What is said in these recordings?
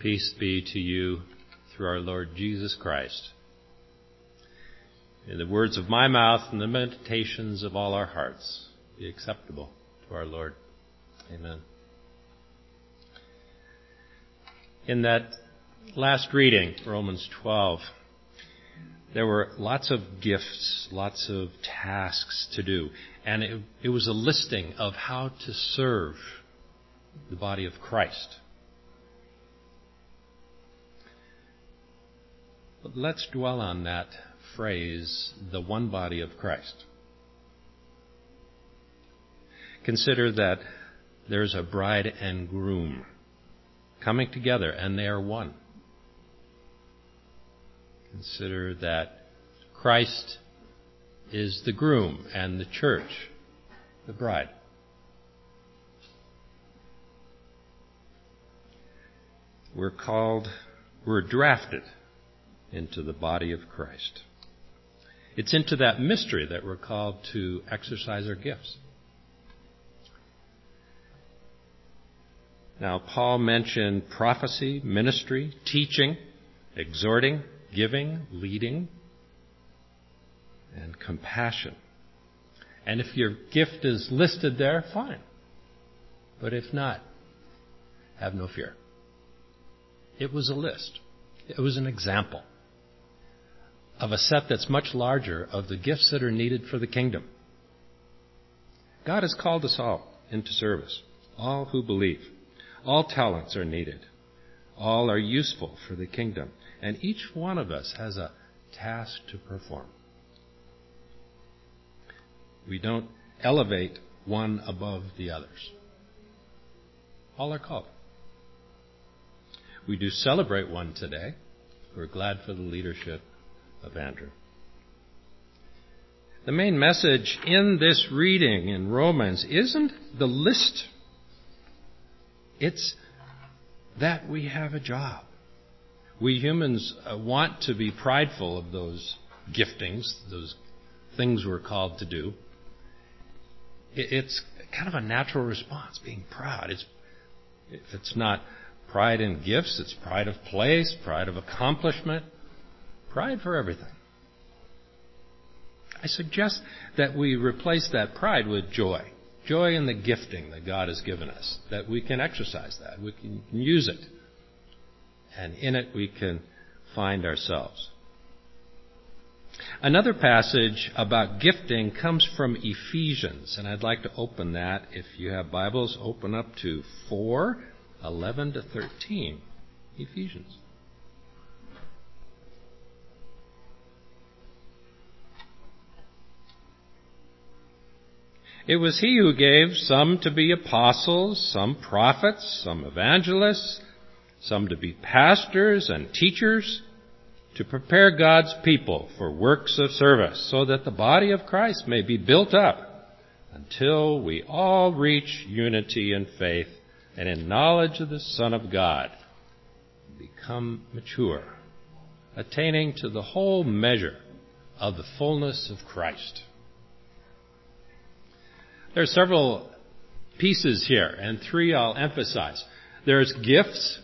Peace be to you through our Lord Jesus Christ. In the words of my mouth and the meditations of all our hearts be acceptable to our Lord. Amen. In that last reading, Romans 12, there were lots of gifts, lots of tasks to do, and it, it was a listing of how to serve the body of Christ. But let's dwell on that phrase, the one body of Christ. Consider that there's a bride and groom coming together, and they are one. Consider that Christ is the groom and the church, the bride. We're called, we're drafted into the body of Christ. It's into that mystery that we're called to exercise our gifts. Now, Paul mentioned prophecy, ministry, teaching, exhorting, giving, leading, and compassion. And if your gift is listed there, fine. But if not, have no fear. It was a list. It was an example of a set that's much larger of the gifts that are needed for the kingdom. God has called us all into service, all who believe. All talents are needed. All are useful for the kingdom. And each one of us has a task to perform. We don't elevate one above the others. All are called. We do celebrate one today. We're glad for the leadership of Andrew. The main message in this reading in Romans isn't the list. It's that we have a job. We humans uh, want to be prideful of those giftings, those things we're called to do. It's kind of a natural response, being proud. It's, if it's not pride in gifts, it's pride of place, pride of accomplishment, pride for everything. I suggest that we replace that pride with joy. Joy in the gifting that God has given us, that we can exercise that, we can use it, and in it we can find ourselves. Another passage about gifting comes from Ephesians, and I'd like to open that. If you have Bibles, open up to 4 11 to 13. Ephesians. It was he who gave some to be apostles, some prophets, some evangelists, some to be pastors and teachers, to prepare God's people for works of service, so that the body of Christ may be built up until we all reach unity in faith and in knowledge of the Son of God, become mature, attaining to the whole measure of the fullness of Christ. There are several pieces here, and three I'll emphasize. There's gifts,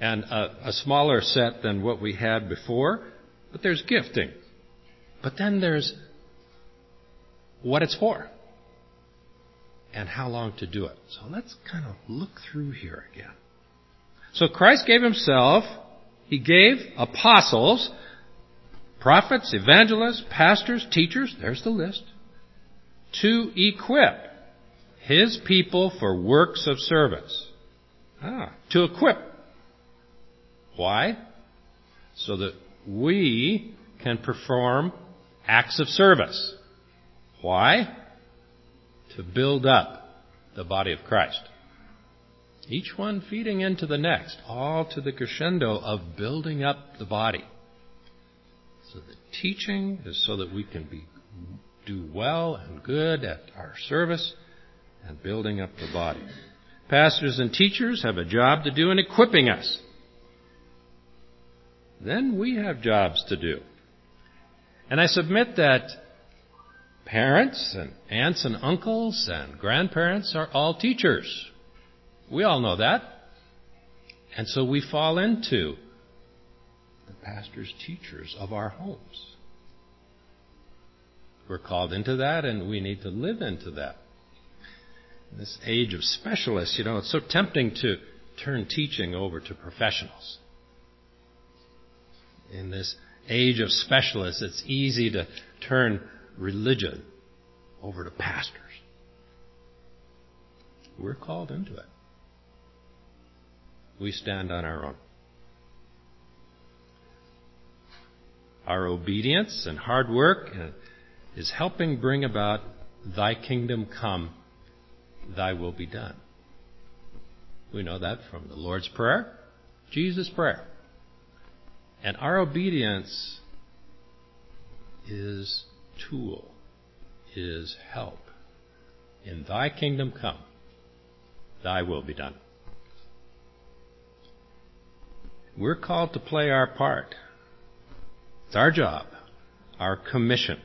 and a, a, smaller set than what we had before, but there's gifting. But then there's what it's for and how long to do it. So let's kind of look through here again. So Christ gave himself, he gave apostles, prophets, evangelists, pastors, teachers, there's the list, to equip his people for works of service. Ah, to equip. Why? So that we can perform acts of service. Why? To build up the body of Christ. Each one feeding into the next, all to the crescendo of building up the body. So the teaching is so that we can be do well and good at our service and building up the body. Pastors and teachers have a job to do in equipping us. Then we have jobs to do. And I submit that parents and aunts and uncles and grandparents are all teachers. We all know that. And so we fall into the pastors, teachers of our homes. We're called into that and we need to live into that. In this age of specialists, you know, it's so tempting to turn teaching over to professionals. In this age of specialists, it's easy to turn religion over to pastors. We're called into it. We stand on our own. Our obedience and hard work is helping bring about Thy kingdom come, Thy will be done. We know that from the Lord's Prayer, Jesus' prayer. And our obedience is tool, is help. In thy kingdom come, thy will be done. We're called to play our part. It's our job, our commission.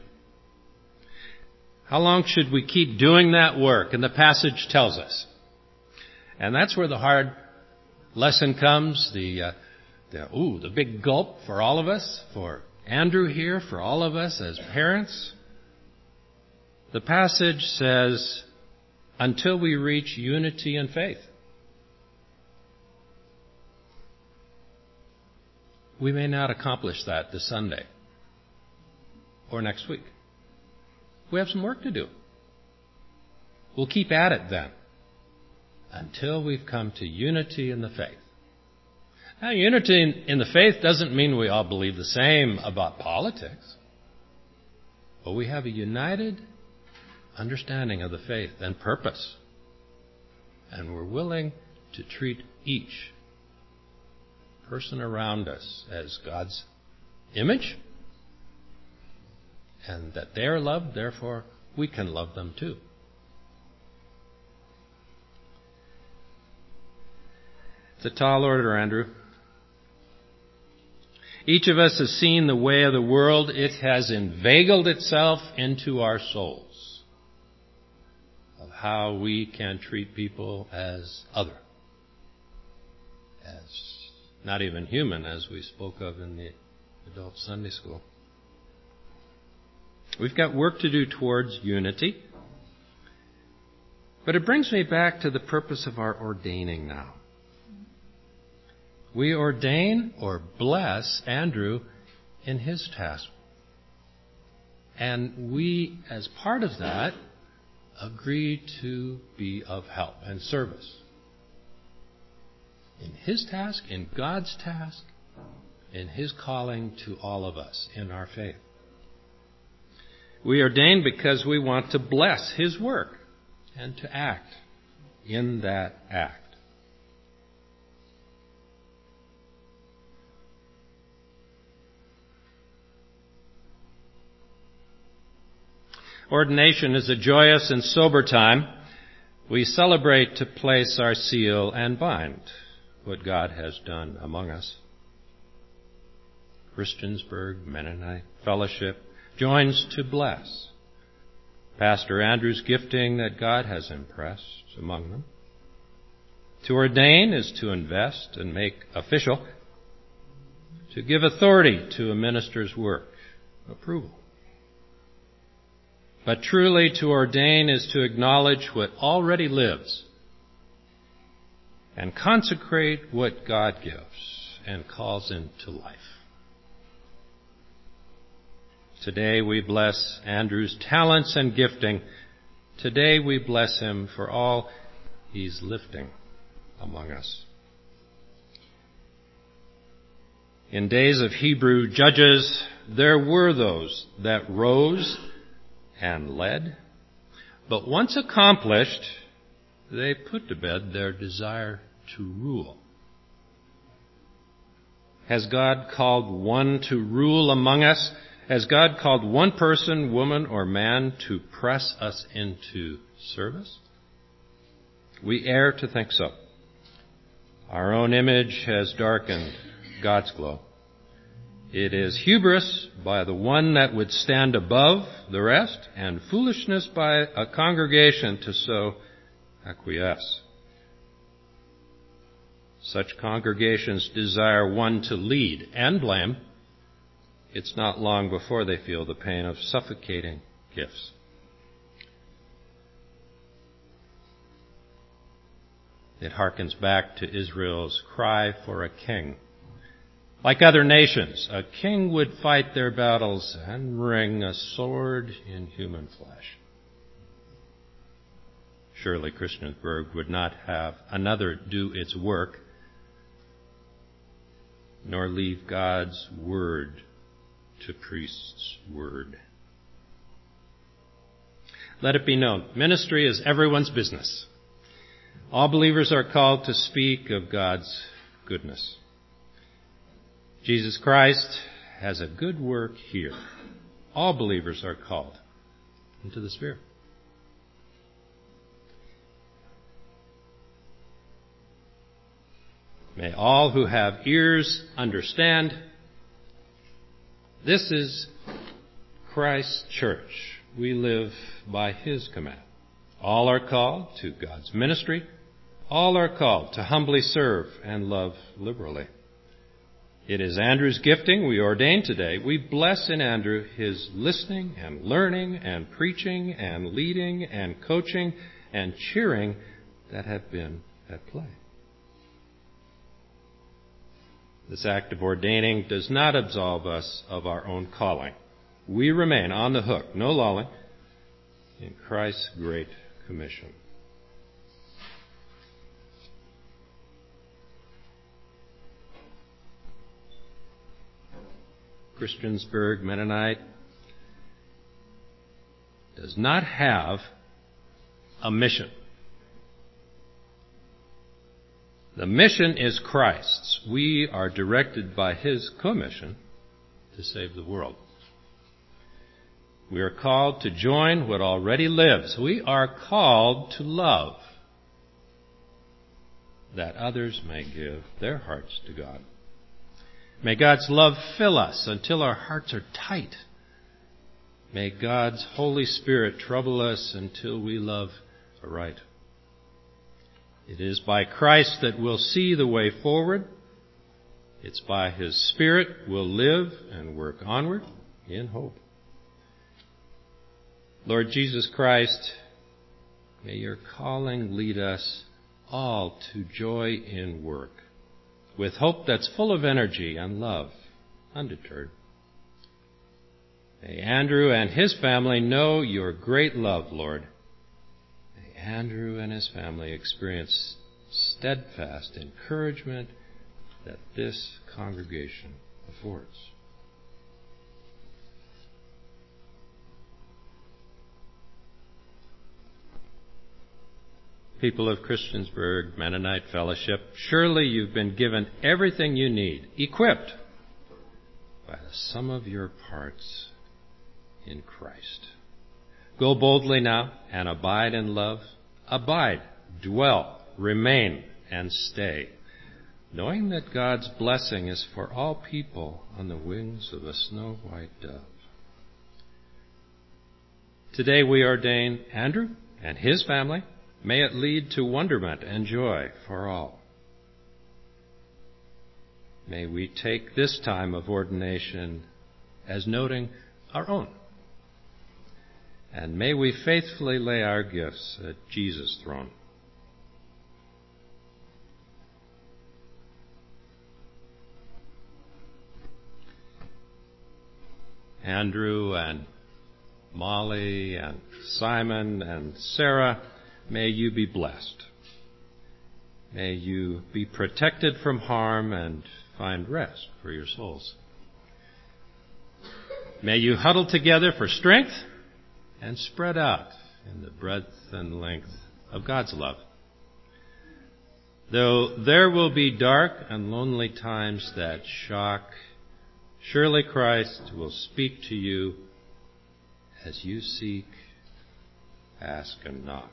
How long should we keep doing that work? And the passage tells us. And that's where the hard lesson comes, the, uh, the, ooh, the big gulp for all of us, for Andrew here, for all of us as parents. The passage says, until we reach unity in faith. We may not accomplish that this Sunday or next week. We have some work to do. We'll keep at it then until we've come to unity in the faith. Now, unity in the faith doesn't mean we all believe the same about politics, but we have a united understanding of the faith and purpose. And we're willing to treat each person around us as God's image, and that they're loved, therefore we can love them too. It's a tall order, Andrew. Each of us has seen the way of the world. It has inveigled itself into our souls of how we can treat people as other, as not even human, as we spoke of in the adult Sunday school. We've got work to do towards unity. But it brings me back to the purpose of our ordaining now. We ordain or bless Andrew in his task. And we, as part of that, agree to be of help and service. In his task, in God's task, in his calling to all of us in our faith. We ordain because we want to bless his work and to act in that act. Ordination is a joyous and sober time. We celebrate to place our seal and bind what God has done among us. Christiansburg Mennonite Fellowship joins to bless Pastor Andrew's gifting that God has impressed among them. To ordain is to invest and make official, to give authority to a minister's work, approval. But truly to ordain is to acknowledge what already lives and consecrate what God gives and calls into life. Today we bless Andrew's talents and gifting. Today we bless him for all he's lifting among us. In days of Hebrew judges, there were those that rose and led. But once accomplished, they put to bed their desire to rule. Has God called one to rule among us? Has God called one person, woman, or man to press us into service? We err to think so. Our own image has darkened God's glow. It is hubris by the one that would stand above the rest, and foolishness by a congregation to so acquiesce. such congregations desire one to lead and blame, it's not long before they feel the pain of suffocating gifts. It harkens back to Israel's cry for a king. Like other nations, a king would fight their battles and wring a sword in human flesh. Surely Christiansburg would not have another do its work, nor leave God's word to priest's word. Let it be known, ministry is everyone's business. All believers are called to speak of God's goodness. Jesus Christ has a good work here. All believers are called into the Spirit. May all who have ears understand this is Christ's church. We live by His command. All are called to God's ministry. All are called to humbly serve and love liberally. It is Andrew's gifting we ordain today. We bless in Andrew his listening and learning and preaching and leading and coaching and cheering that have been at play. This act of ordaining does not absolve us of our own calling. We remain on the hook, no lolling, in Christ's great commission. Christiansburg Mennonite does not have a mission. The mission is Christ's. We are directed by His commission to save the world. We are called to join what already lives. We are called to love that others may give their hearts to God. May God's love fill us until our hearts are tight. May God's Holy Spirit trouble us until we love aright. It is by Christ that we'll see the way forward. It's by His Spirit we'll live and work onward in hope. Lord Jesus Christ, may your calling lead us all to joy in work with hope that's full of energy and love, undeterred. May Andrew and his family know your great love, Lord. Andrew and his family experience steadfast encouragement that this congregation affords. people of Christiansburg Mennonite Fellowship, surely you've been given everything you need, equipped by the sum of your parts in Christ. Go boldly now and abide in love. Abide, dwell, remain, and stay, knowing that God's blessing is for all people on the wings of a snow white dove. Today we ordain Andrew and his family May it lead to wonderment and joy for all. May we take this time of ordination as noting our own. And may we faithfully lay our gifts at Jesus' throne. Andrew and Molly and Simon and Sarah May you be blessed. May you be protected from harm and find rest for your souls. May you huddle together for strength and spread out in the breadth and length of God's love. Though there will be dark and lonely times that shock, surely Christ will speak to you as you seek, ask, and knock.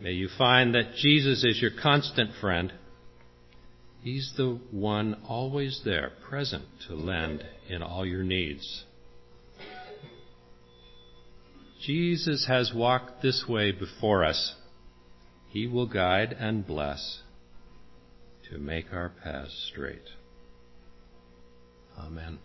May you find that Jesus is your constant friend. He's the one always there, present to lend in all your needs. Jesus has walked this way before us. He will guide and bless to make our paths straight. Amen.